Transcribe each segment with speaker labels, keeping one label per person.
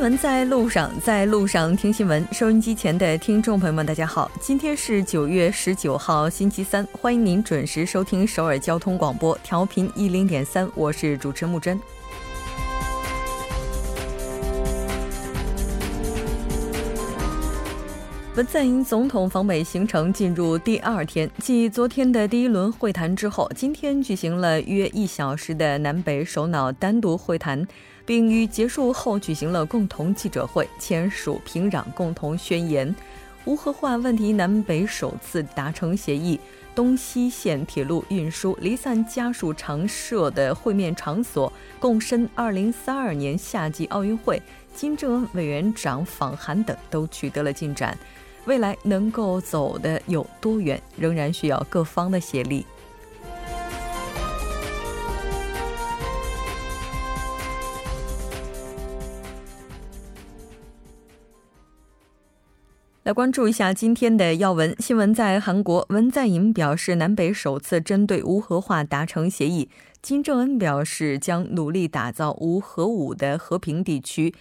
Speaker 1: 文在路上，在路上听新闻。收音机前的听众朋友们，大家好，今天是九月十九号，星期三，欢迎您准时收听首尔交通广播，调频一零点三，我是主持木真。文在寅总统访美行程进入第二天，继昨天的第一轮会谈之后，今天举行了约一小时的南北首脑单独会谈。并于结束后举行了共同记者会，签署平壤共同宣言。无核化问题，南北首次达成协议。东西线铁路运输离散家属常设的会面场所，共申2032年夏季奥运会。金正恩委员长访韩等都取得了进展。未来能够走的有多远，仍然需要各方的协力。来关注一下今天的要闻新闻。在韩国，文在寅表示，南北首次针对无核化达成协议。金正恩表示，将努力打造无核武的和平地区。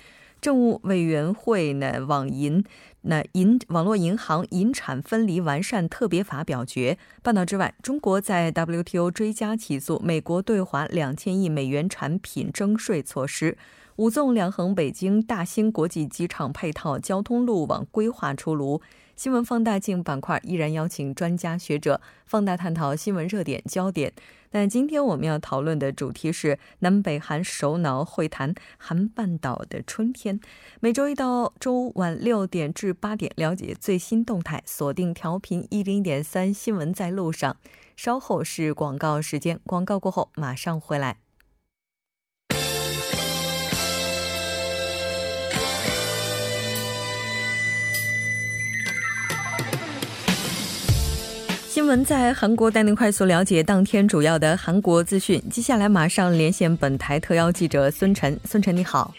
Speaker 1: 政务委员会呢，网银那银网络银行银产分离完善特别法表决。半岛之外，中国在 WTO 追加起诉美国对华两千亿美元产品征税措施。五纵两横北京大兴国际机场配套交通路网规划出炉。新闻放大镜板块依然邀请专家学者放大探讨新闻热点焦点。但今天我们要讨论的主题是南北韩首脑会谈，韩半岛的春天。每周一到周五晚六点至八点，了解最新动态，锁定调频一零点三新闻在路上。稍后是广告时间，广告过后马上回来。新闻在韩国带您快速了解当天主要的韩国资讯。接下来马上连线本台特邀记者孙晨。孙晨，你好。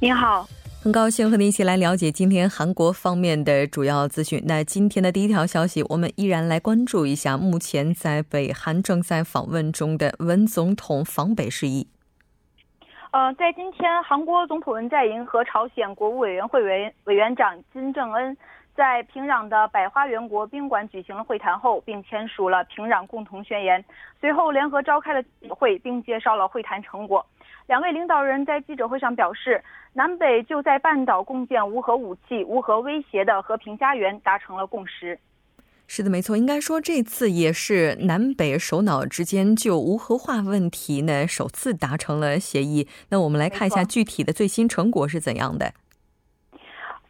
Speaker 2: 你好，
Speaker 1: 很高兴和您一起来了解今天韩国方面的主要资讯。那今天的第一条消息，我们依然来关注一下目前在北韩正在访问中的文总统访北事宜。
Speaker 2: 呃，在今天，韩国总统文在寅和朝鲜国务委员会委委员长金正恩。在平壤的百花园国宾馆举行了会谈后，并签署了平壤共同宣言。随后联合召开了记者会，并介绍了会谈成果。两位领导人在记者会上表示，南北就在半岛共建无核武器、无核威胁的和平家园达成了共识。
Speaker 1: 是的，没错，应该说这次也是南北首脑之间就无核化问题呢首次达成了协议。那我们来看一下具体的最新成果是怎样的。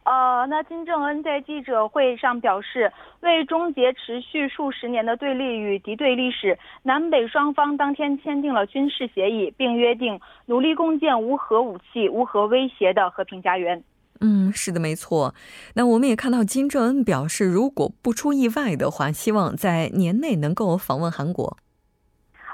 Speaker 2: 呃，那金正恩在记者会上表示，为终结持续数十年的对立与敌对历史，南北双方当天签订了军事协议，并约定努力共建无核武器、无核威胁的和平家园。
Speaker 1: 嗯，是的，没错。那我们也看到金正恩表示，如果不出意外的话，希望在年内能够访问韩国。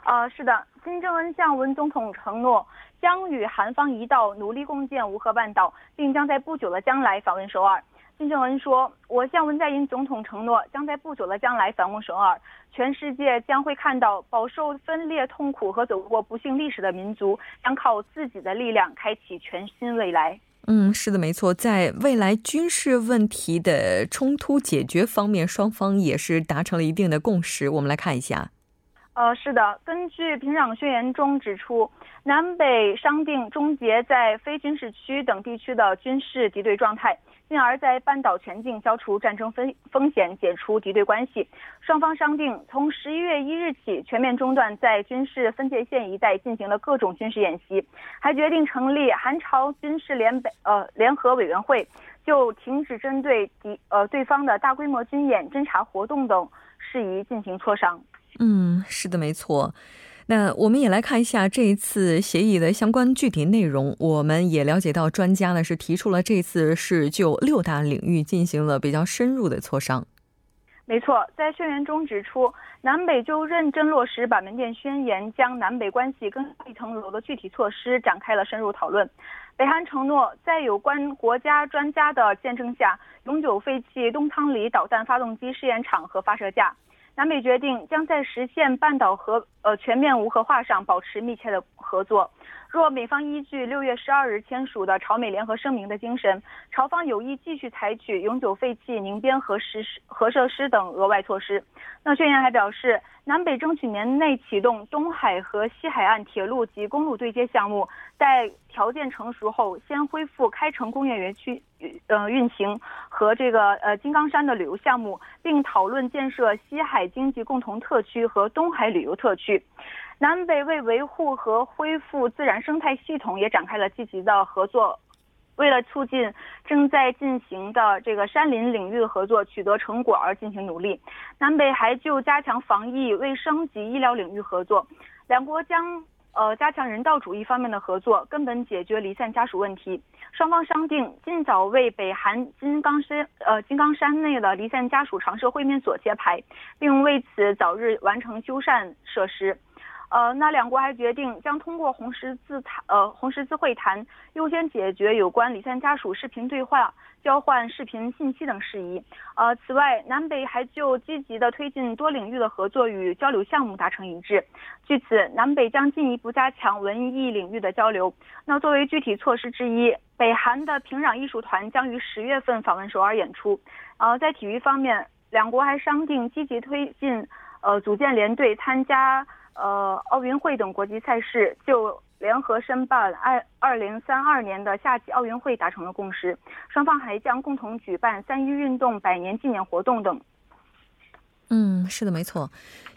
Speaker 2: 呃，是的，金正恩向文总统承诺。将与韩方一道努力共建无核半岛，并将在不久的将来访问首尔。金正恩说：“我向文在寅总统承诺，将在不久的将来访问首尔。全世界将会看到饱受分裂痛苦和走过不幸历史的民族将靠自己的力量开启全新未来。”
Speaker 1: 嗯，是的，没错。在未来军事问题的冲突解决方面，双方也是达成了一定的共识。我们来看一下。
Speaker 2: 呃，是的，根据平壤宣言中指出，南北商定终结在非军事区等地区的军事敌对状态，进而，在半岛全境消除战争风风险，解除敌对关系。双方商定从十一月一日起全面中断在军事分界线一带进行了各种军事演习，还决定成立韩朝军事联北呃联合委员会，就停止针对敌呃对方的大规模军演、侦察活动等事宜进行磋商。
Speaker 1: 嗯，是的，没错。那我们也来看一下这一次协议的相关具体内容。我们也了解到，专家呢是提出了这次是就六大领域进行了比较深入的磋商。
Speaker 2: 没错，在宣言中指出，南北就认真落实板门店宣言，将南北关系更上一层楼的具体措施展开了深入讨论。北韩承诺在有关国家专家的见证下，永久废弃东汤里导弹发动机试验场和发射架。南北决定将在实现半岛和呃全面无核化上保持密切的合作。若美方依据六月十二日签署的朝美联合声明的精神，朝方有意继续采取永久废弃宁边核实核设施等额外措施。那宣言还表示，南北争取年内启动东海和西海岸铁路及公路对接项目，待条件成熟后，先恢复开城工业园区呃运行和这个呃金刚山的旅游项目，并讨论建设西海经济共同特区和东海旅游特区。南北为维护和恢复自然生态系统，也展开了积极的合作。为了促进正在进行的这个山林领域的合作取得成果而进行努力，南北还就加强防疫、卫生及医疗领域合作。两国将呃加强人道主义方面的合作，根本解决离散家属问题。双方商定尽早为北韩金刚山呃金刚山内的离散家属常设会面所揭牌，并为此早日完成修缮设施。呃，那两国还决定将通过红十字谈呃红十字会谈，优先解决有关李三家属视频对话、交换视频信息等事宜。呃，此外，南北还就积极的推进多领域的合作与交流项目达成一致。据此，南北将进一步加强文艺领域的交流。那作为具体措施之一，北韩的平壤艺术团将于十月份访问首尔演出。呃，在体育方面，两国还商定积极推进呃组建联队参加。呃，奥运会等国际赛事就联合申办二二零三二年的夏季奥运会达成了共识，双方还将共同举办三一运动百年纪念活动等。
Speaker 1: 嗯，是的，没错。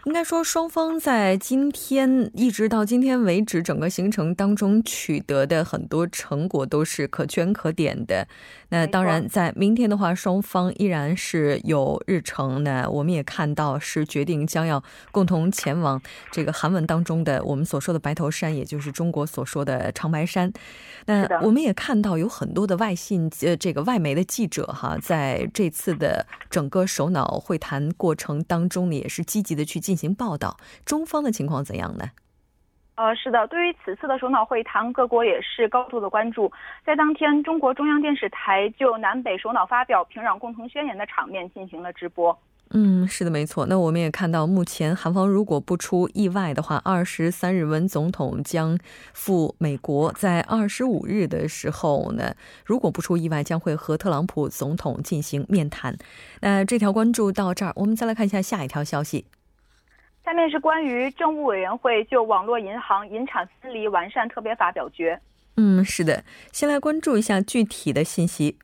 Speaker 1: 应该说，双方在今天一直到今天为止，整个行程当中取得的很多成果都是可圈可点的。那当然，在明天的话，双方依然是有日程。那我们也看到是决定将要共同前往这个韩文当中的我们所说的白头山，也就是中国所说的长白山。那我们也看到有很多的外信呃这个外媒的记者哈，在这次的整个首脑会谈过程当中呢，也是积极的去进。进行报道，中方的情况怎样呢？
Speaker 2: 呃，是的，对于此次的首脑会谈，各国也是高度的关注。在当天，中国中央电视台就南北首脑发表平壤共同宣言的场面进行了直播。
Speaker 1: 嗯，是的，没错。那我们也看到，目前韩方如果不出意外的话，二十三日文总统将赴美国，在二十五日的时候呢，如果不出意外，将会和特朗普总统进行面谈。那这条关注到这儿，我们再来看一下下一条消息。
Speaker 2: 下面是关于政务委员会就网络银行引产分离完善特别法表决。
Speaker 1: 嗯，是的，先来关注一下具体的信息。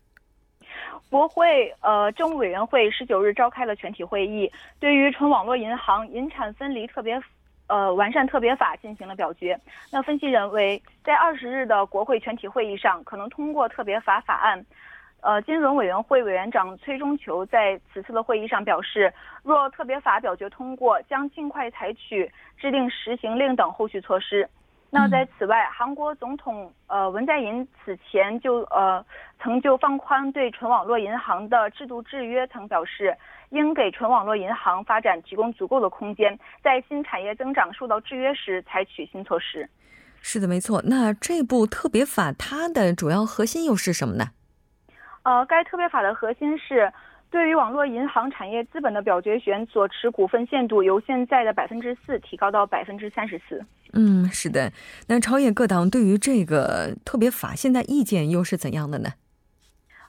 Speaker 2: 国会呃政务委员会十九日召开了全体会议，对于纯网络银行引产分离特别呃完善特别法进行了表决。那分析认为，在二十日的国会全体会议上，可能通过特别法法案。呃，金融委员会委员长崔中求在此次的会议上表示，若特别法表决通过，将尽快采取制定实行令等后续措施。那在此外，韩国总统呃文在寅此前就呃曾就放宽对纯网络银行的制度制约，曾表示应给纯网络银行发展提供足够的空间，在新产业增长受到制约时采取新措施。
Speaker 1: 是的，没错。那这部特别法它的主要核心又是什么呢？
Speaker 2: 呃，该特别法的核心是，对于网络银行产业资本的表决权所持股份限度由现在的百分之四提高到百分之三十四。
Speaker 1: 嗯，是的。那朝野各党对于这个特别法现在意见又是怎样的呢？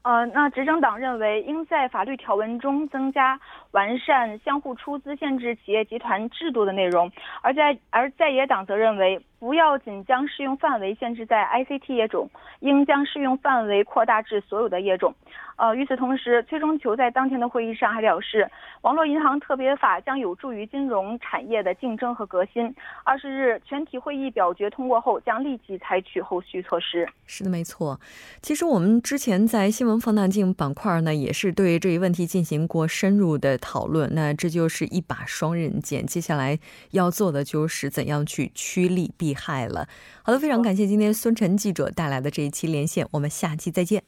Speaker 2: 呃，那执政党认为应在法律条文中增加完善相互出资限制企业集团制度的内容，而在而在野党则认为。不要仅将适用范围限制在 ICT 业种，应将适用范围扩大至所有的业种。呃，与此同时，崔中求在当天的会议上还表示，网络银行特别法将有助于金融产业的竞争和革新。二十日全体会议表决通过后，将立即采取后续措施。
Speaker 1: 是的，没错。其实我们之前在新闻放大镜板块呢，也是对这一问题进行过深入的讨论。那这就是一把双刃剑，接下来要做的就是怎样去趋利避。害了，好的，非常感谢今天孙晨记者带来的这一期连线，我们下期再见。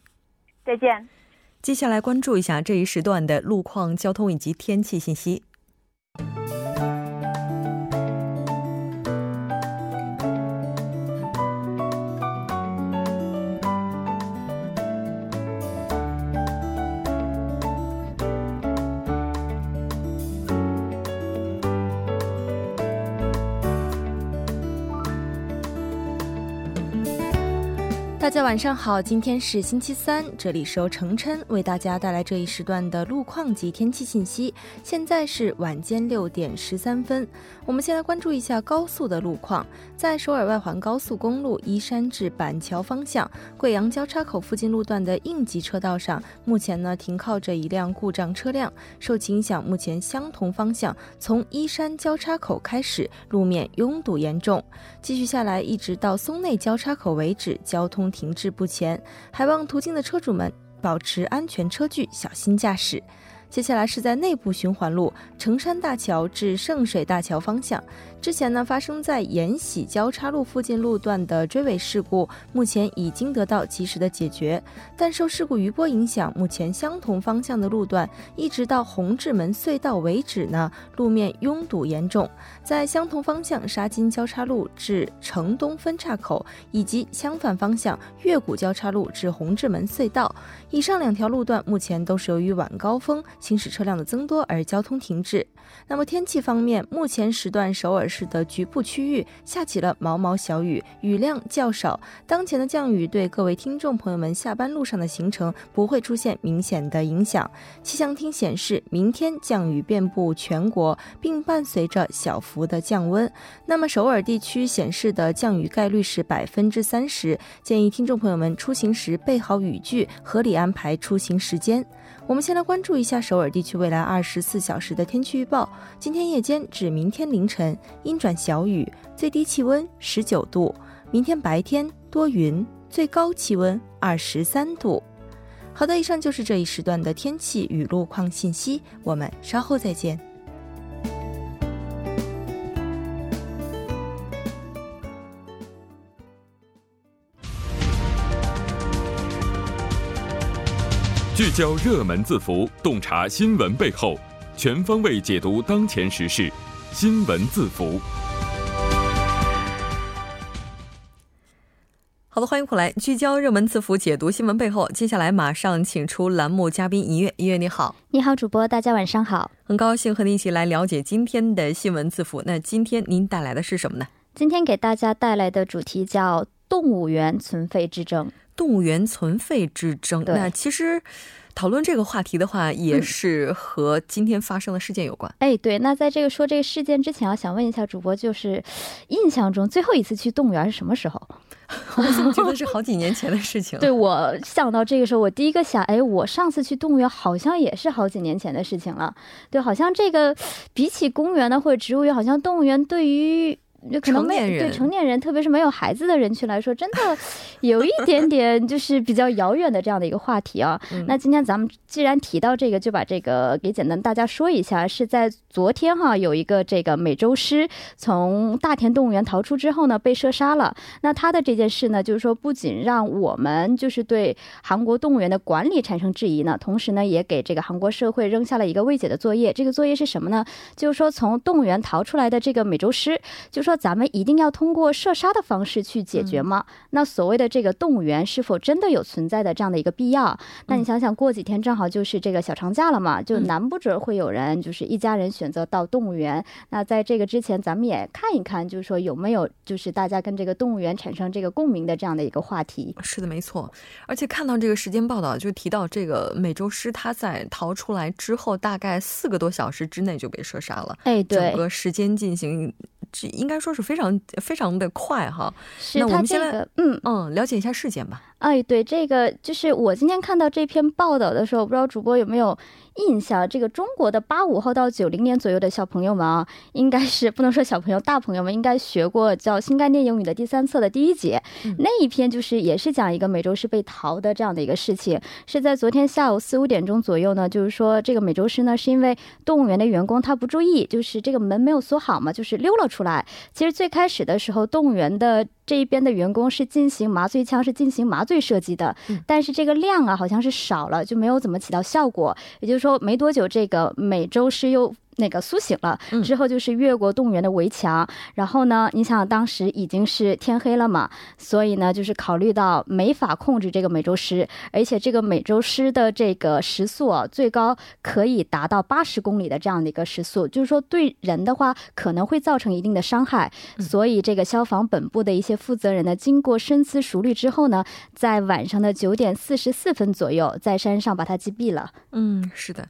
Speaker 2: 再见。
Speaker 1: 接下来关注一下这一时段的路况、交通以及天气信息。
Speaker 3: 大家晚上好，今天是星期三，这里是由程琛为大家带来这一时段的路况及天气信息。现在是晚间六点十三分，我们先来关注一下高速的路况。在首尔外环高速公路依山至板桥方向贵阳交叉口附近路段的应急车道上，目前呢停靠着一辆故障车辆，受其影响，目前相同方向从依山交叉口开始路面拥堵严重，继续下来一直到松内交叉口为止，交通。停停滞不前，还望途经的车主们保持安全车距，小心驾驶。接下来是在内部循环路城山大桥至圣水大桥方向。之前呢，发生在延禧交叉路附近路段的追尾事故，目前已经得到及时的解决。但受事故余波影响，目前相同方向的路段一直到红志门隧道为止呢，路面拥堵严重。在相同方向沙金交叉路至城东分岔口，以及相反方向月谷交叉路至红志门隧道，以上两条路段目前都是由于晚高峰行驶车辆的增多而交通停滞。那么天气方面，目前时段首尔市的局部区域下起了毛毛小雨，雨量较少。当前的降雨对各位听众朋友们下班路上的行程不会出现明显的影响。气象厅显示，明天降雨遍布全国，并伴随着小幅的降温。那么首尔地区显示的降雨概率是百分之三十，建议听众朋友们出行时备好雨具，合理安排出行时间。我们先来关注一下首尔地区未来二十四小时的天气预报。今天夜间至明天凌晨阴转小雨，最低气温十九度；明天白天多云，最高气温二十三度。好的，以上就是这一时段的天气与路况信息，我们稍后再见。
Speaker 4: 聚焦热门字符，洞察新闻背后，全方位解读当前时事。新闻字符。
Speaker 3: 好的，欢迎回来，聚焦热门字符，解读新闻背后。接下来马上请出栏目嘉宾一月，一月你好，
Speaker 5: 你好，主播，大家晚上好，
Speaker 3: 很高兴和您一起来了解今天的新闻字符。那今天您带来的是什么呢？
Speaker 5: 今天给大家带来的主题叫动物园存废之争。
Speaker 3: 动物园存废之争，那其实讨论这个话题的话，也是和今天发生的事件有关。
Speaker 5: 哎，对，那在这个说这个事件之前，我想问一下主播，就是印象中最后一次去动物园是什么时候？
Speaker 3: 我怎么觉得是好几年前的事情？
Speaker 5: 对我想到这个时候，我第一个想，哎，我上次去动物园好像也是好几年前的事情了。对，好像这个比起公园呢，或者植物园，好像动物园对于。就可能没对成年人，特别是没有孩子的人群来说，真的 有一点点就是比较遥远的这样的一个话题啊。那今天咱们既然提到这个，就把这个给简单大家说一下。是在昨天哈，有一个这个美洲狮从大田动物园逃出之后呢，被射杀了。那他的这件事呢，就是说不仅让我们就是对韩国动物园的管理产生质疑呢，同时呢，也给这个韩国社会扔下了一个未解的作业。这个作业是什么呢？就是说从动物园逃出来的这个美洲狮，就说。咱们一定要通过射杀的方式去解决吗？那所谓的这个动物园是否真的有存在的这样的一个必要？那你想想，过几天正好就是这个小长假了嘛，就难不着会有人就是一家人选择到动物园。那在这个之前，咱们也看一看，就是说有没有就是大家跟这个动物园产生这个共鸣的这样的一个话题。
Speaker 3: 是的，没错。而且看到这个时间报道，就提到这个美洲狮，它在逃出来之后，大概四个多小时之内就被射杀了。
Speaker 5: 哎，对，
Speaker 3: 整个时间进行。这应该说是非常非常的快哈，
Speaker 5: 那我们先来嗯
Speaker 3: 嗯了解一下事件吧。
Speaker 5: 哎，对，这个就是我今天看到这篇报道的时候，不知道主播有没有。印象，这个中国的八五后到九零年左右的小朋友们啊，应该是不能说小朋友，大朋友们应该学过叫《新概念英语》的第三册的第一节，那一篇就是也是讲一个美洲狮被逃的这样的一个事情，是在昨天下午四五点钟左右呢，就是说这个美洲狮呢是因为动物园的员工他不注意，就是这个门没有锁好嘛，就是溜了出来。其实最开始的时候，动物园的。这一边的员工是进行麻醉枪，是进行麻醉射击的，但是这个量啊好像是少了，就没有怎么起到效果。也就是说，没多久，这个美洲狮又那个苏醒了。之后就是越过动物园的围墙，然后呢，你想当时已经是天黑了嘛，所以呢，就是考虑到没法控制这个美洲狮，而且这个美洲狮的这个时速啊，最高可以达到八十公里的这样的一个时速，就是说对人的话可能会造成一定的伤害。所以这个消防本部的一些负责人呢，经过深思熟虑之后呢，在晚上的九点四十四分左右，在山上把它击毙了。
Speaker 1: 嗯，是的。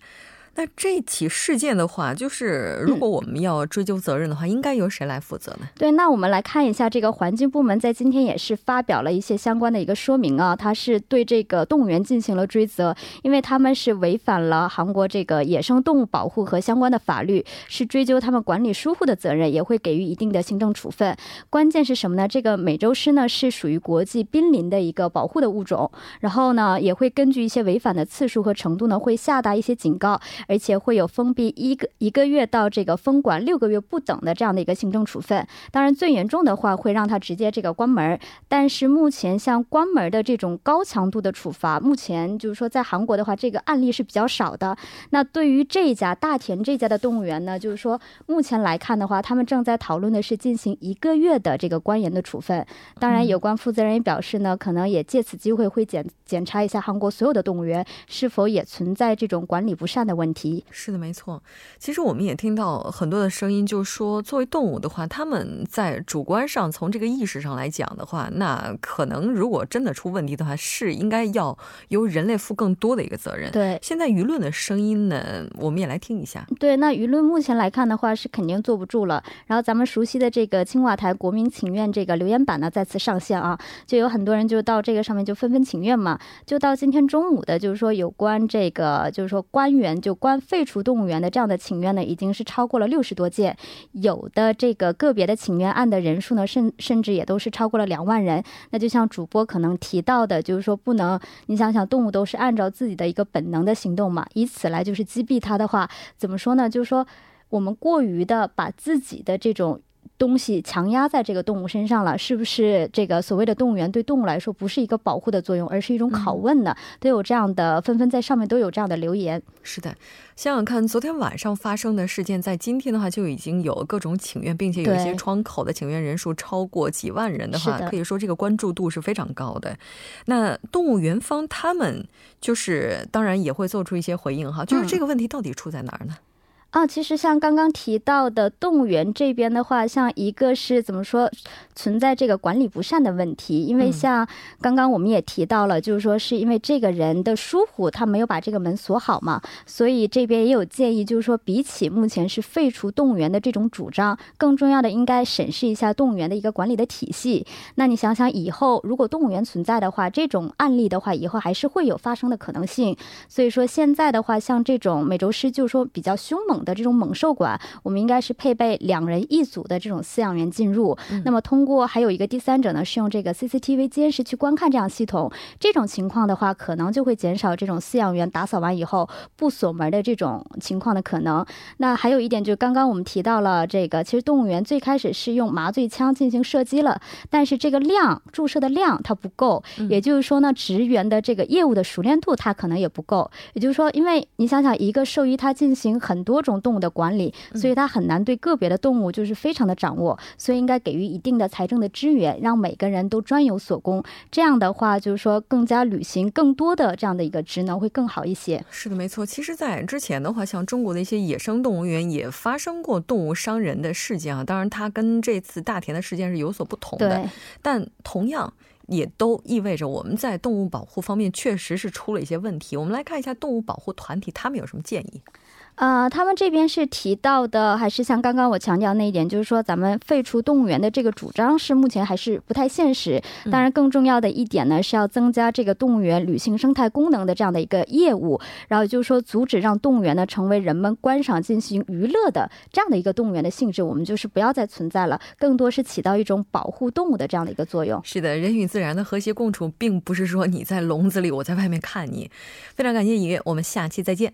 Speaker 1: 那这起事件的话，就是如果我们要追究责任的话，应该由谁来负责呢？
Speaker 5: 对，那我们来看一下，这个环境部门在今天也是发表了一些相关的一个说明啊，它是对这个动物园进行了追责，因为他们是违反了韩国这个野生动物保护和相关的法律，是追究他们管理疏忽的责任，也会给予一定的行政处分。关键是什么呢？这个美洲狮呢是属于国际濒临的一个保护的物种，然后呢也会根据一些违反的次数和程度呢，会下达一些警告。而且会有封闭一个一个月到这个封管六个月不等的这样的一个行政处分，当然最严重的话会让他直接这个关门。但是目前像关门的这种高强度的处罚，目前就是说在韩国的话，这个案例是比较少的。那对于这一家大田这家的动物园呢，就是说目前来看的话，他们正在讨论的是进行一个月的这个关严的处分。当然，有关负责人也表示呢，可能也借此机会会检检查一下韩国所有的动物园是否也存在这种管理不善的问题。
Speaker 1: 是的，没错。其实我们也听到很多的声音，就说作为动物的话，他们在主观上从这个意识上来讲的话，那可能如果真的出问题的话，是应该要由人类负更多的一个责任。
Speaker 5: 对，
Speaker 1: 现在舆论的声音呢，我们也来听一下。
Speaker 5: 对，那舆论目前来看的话，是肯定坐不住了。然后咱们熟悉的这个青瓦台国民请愿这个留言板呢，再次上线啊，就有很多人就到这个上面就纷纷请愿嘛。就到今天中午的，就是说有关这个，就是说官员就关废。除动物园的这样的请愿呢，已经是超过了六十多件，有的这个个别的请愿案的人数呢，甚甚至也都是超过了两万人。那就像主播可能提到的，就是说不能，你想想，动物都是按照自己的一个本能的行动嘛，以此来就是击毙它的话，怎么说呢？就是说我们过于的把自己的这种。东西强压在这个动物身上了，是不是这个所谓的动物园对动物来说不是一个保护的作用，而是一种拷问呢？都有这样的纷纷在上面都有这样的留言。
Speaker 1: 是的，想想看，昨天晚上发生的事件，在今天的话就已经有各种请愿，并且有一些窗口的请愿人数超过几万人的话，可以说这个关注度是非常高的。那动物园方他们就是当然也会做出一些回应哈，就是这个问题到底出在哪儿呢？
Speaker 5: 啊，其实像刚刚提到的动物园这边的话，像一个是怎么说存在这个管理不善的问题，因为像刚刚我们也提到了，就是说是因为这个人的疏忽，他没有把这个门锁好嘛，所以这边也有建议，就是说比起目前是废除动物园的这种主张，更重要的应该审视一下动物园的一个管理的体系。那你想想以后如果动物园存在的话，这种案例的话，以后还是会有发生的可能性。所以说现在的话，像这种美洲狮，就是说比较凶猛。的这种猛兽馆，我们应该是配备两人一组的这种饲养员进入。那么通过还有一个第三者呢，是用这个 CCTV 监视去观看这样系统。这种情况的话，可能就会减少这种饲养员打扫完以后不锁门的这种情况的可能。那还有一点就是，刚刚我们提到了这个，其实动物园最开始是用麻醉枪进行射击了，但是这个量注射的量它不够，也就是说呢，职员的这个业务的熟练度它可能也不够。也就是说，因为你想想，一个兽医他进行很多种。动物的管理，所以它很难对个别的动物就是非常的掌握，所以应该给予一定的财政的支援，让每个人都专有所功。这样的话，就是说更加履行更多的这样的一个职能会更好一些。
Speaker 1: 是的，没错。其实，在之前的话，像中国的一些野生动物园也发生过动物伤人的事件啊。当然，它跟这次大田的事件是有所不同的，但同样也都意味着我们在动物保护方面确实是出了一些问题。我们来看一下动物保护团体他们有什么建议。
Speaker 5: 呃，他们这边是提到的，还是像刚刚我强调那一点，就是说咱们废除动物园的这个主张是目前还是不太现实。当然，更重要的一点呢，是要增加这个动物园旅行生态功能的这样的一个业务，然后就是说阻止让动物园呢成为人们观赏进行娱乐的这样的一个动物园的性质，我们就是不要再存在了，更多是起到一种保护动物的这样的一个作用。
Speaker 1: 是的，人与自然的和谐共处，并不是说你在笼子里，我在外面看你。非常感谢音乐，我们下期再见。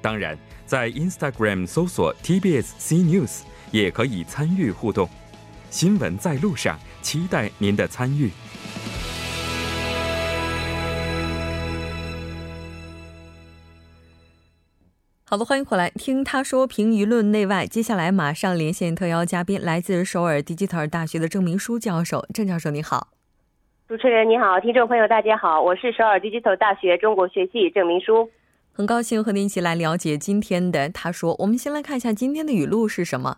Speaker 4: 当然，在 Instagram 搜索 TBS C News 也可以参与互动。新闻在路上，期待您的参与。
Speaker 1: 好的，欢迎回来听他说评舆论内外。接下来马上连线特邀嘉宾，来自首尔 Digital 大学的郑明书教授。郑教授，你好。
Speaker 6: 主持人你好，听众朋友大家好，我是首尔 Digital 大学中国学系郑明书。
Speaker 1: 很高兴和您一起来了解今天的他说。我们先来看一下今天的语录是什么。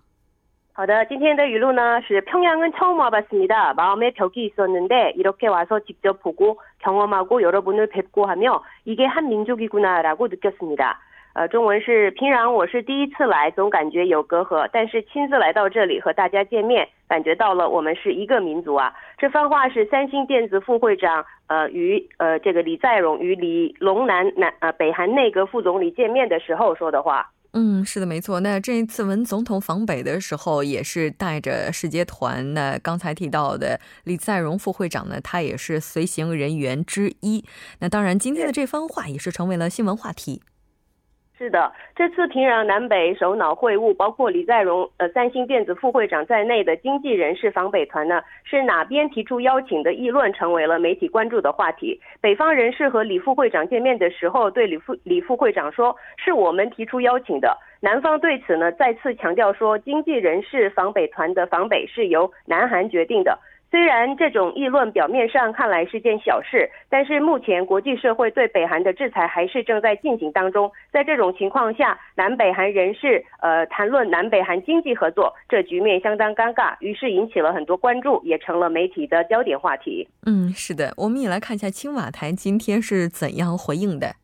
Speaker 6: 好的，今天的语录呢是평양은처음와봤습니다마음에벽이있었는데이렇게와서직접보고경험하고여러분을뵙고하며이게한민족이구나라고느꼈습니다 呃，中文是平壤，我是第一次来，总感觉有隔阂，但是亲自来到这里和大家见面，感觉到了我们是一个民族啊。这番话是三星电子副会长呃与呃这个李在镕与李龙南南呃北韩内阁副总理见面的时候说的话。
Speaker 1: 嗯，是的，没错。那这一次文总统访北的时候，也是带着使节团。那刚才提到的李在镕副会长呢，他也是随行人员之一。那当然，今天的这番话也是成为了新闻话题。
Speaker 6: 是的，这次平壤南北首脑会晤，包括李在镕、呃三星电子副会长在内的经济人士访北团呢，是哪边提出邀请的议论，成为了媒体关注的话题。北方人士和李副会长见面的时候，对李副李副会长说，是我们提出邀请的。南方对此呢，再次强调说，经济人士访北团的访北是由南韩决定的。虽然这种议论表面上看来是件小事，但是目前国际社会对北韩的制裁还是正在进行当中。在这种情况下，南北韩人士呃谈论南北韩经济合作，这局面相当尴尬，于是引起了很多关注，也成了媒体的焦点话题。
Speaker 1: 嗯，是的，我们也来看一下青瓦台今天是怎样回应的。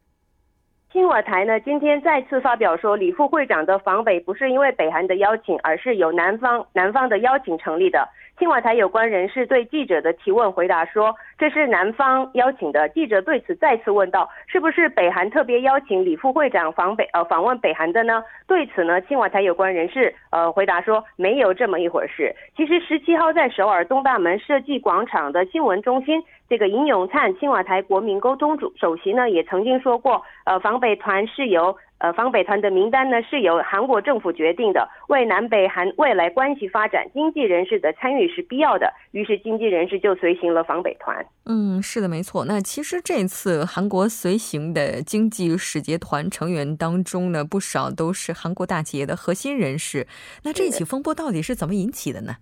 Speaker 6: 青瓦台呢，今天再次发表说，李副会长的访北不是因为北韩的邀请，而是由南方南方的邀请成立的。青瓦台有关人士对记者的提问回答说：“这是南方邀请的。”记者对此再次问道：“是不是北韩特别邀请李副会长访北呃访问北韩的呢？”对此呢，青瓦台有关人士呃回答说：“没有这么一回事。其实十七号在首尔东大门设计广场的新闻中心，这个尹永灿青瓦台国民沟通主首席呢也曾经说过，呃访北团是由。”呃，访北团的名单呢是由韩国政府决定的，为南北韩未来关系发展，经济人士的参与是必要的。于是经济人士就随行了访北团。
Speaker 1: 嗯，是的，没错。那其实这次韩国随行的经济使节团成员当中呢，不少都是韩国大企业的核心人士。那这起风波到底是怎么引起的呢？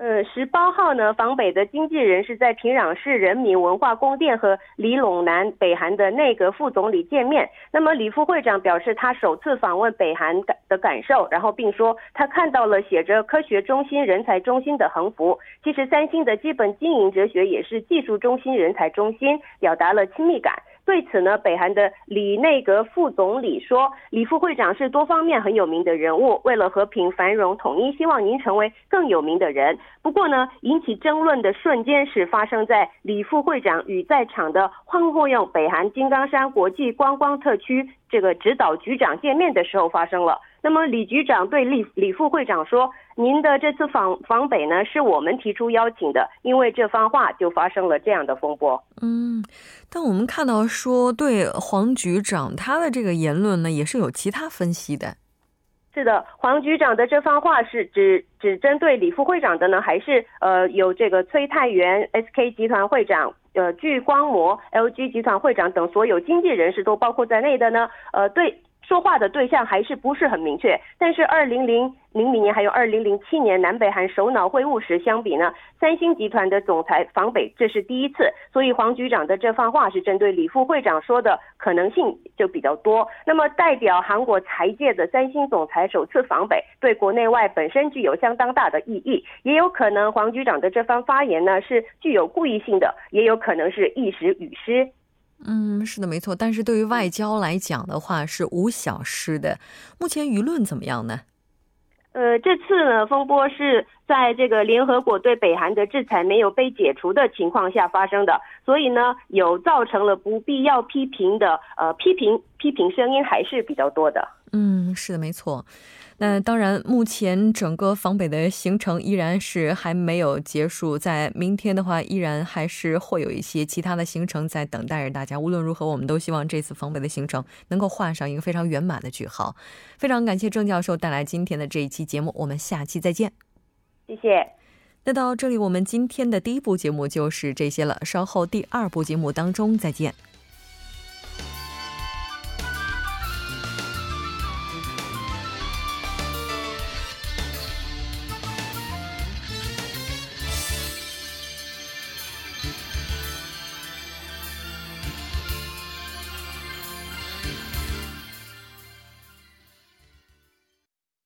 Speaker 6: 呃，十八号呢，访北的经纪人是在平壤市人民文化宫殿和李陇南北韩的内阁副总理见面。那么李副会长表示他首次访问北韩感的感受，然后并说他看到了写着科学中心、人才中心的横幅。其实三星的基本经营哲学也是技术中心、人才中心，表达了亲密感。对此呢，北韩的李内阁副总理说，李副会长是多方面很有名的人物，为了和平繁荣统一，希望您成为更有名的人。不过呢，引起争论的瞬间是发生在李副会长与在场的황호用北韩金刚山国际观光特区这个指导局长见面的时候发生了。那么李局长对李李副会长说：“您的这次访访北呢，是我们提出邀请的，因为这番话就发生了这样的风波。”
Speaker 1: 嗯，但我们看到说，对黄局长他的这个言论呢，也是有其他分析的。
Speaker 6: 是的，黄局长的这番话是只只针对李副会长的呢，还是呃有这个崔泰元 SK 集团会长、呃聚光膜 LG 集团会长等所有经纪人士都包括在内的呢？呃，对。说话的对象还是不是很明确，但是二零零零零年还有二零零七年南北韩首脑会晤时相比呢，三星集团的总裁访北这是第一次，所以黄局长的这番话是针对李副会长说的可能性就比较多。那么代表韩国财界的三星总裁首次访北，对国内外本身具有相当大的意义，也有可能黄局长的这番发言呢是具有故意性的，也有可能是一时语失。
Speaker 1: 嗯，是的，没错。但是对于外交来讲的话，是无小失的。目前舆论怎么样呢？
Speaker 6: 呃，这次呢，风波是在这个联合国对北韩的制裁没有被解除的情况下发生的。所所以呢，有造成了不必要批评的呃批评批评声音还是比较多的。
Speaker 1: 嗯，是的，没错。那当然，目前整个访北的行程依然是还没有结束，在明天的话，依然还是会有一些其他的行程在等待着大家。无论如何，我们都希望这次访北的行程能够画上一个非常圆满的句号。非常感谢郑教授带来今天的这一期节目，我们下期再见。
Speaker 6: 谢谢。
Speaker 1: 那到这里，我们今天的第一部节目就是这些了。稍后第二部节目当中再见。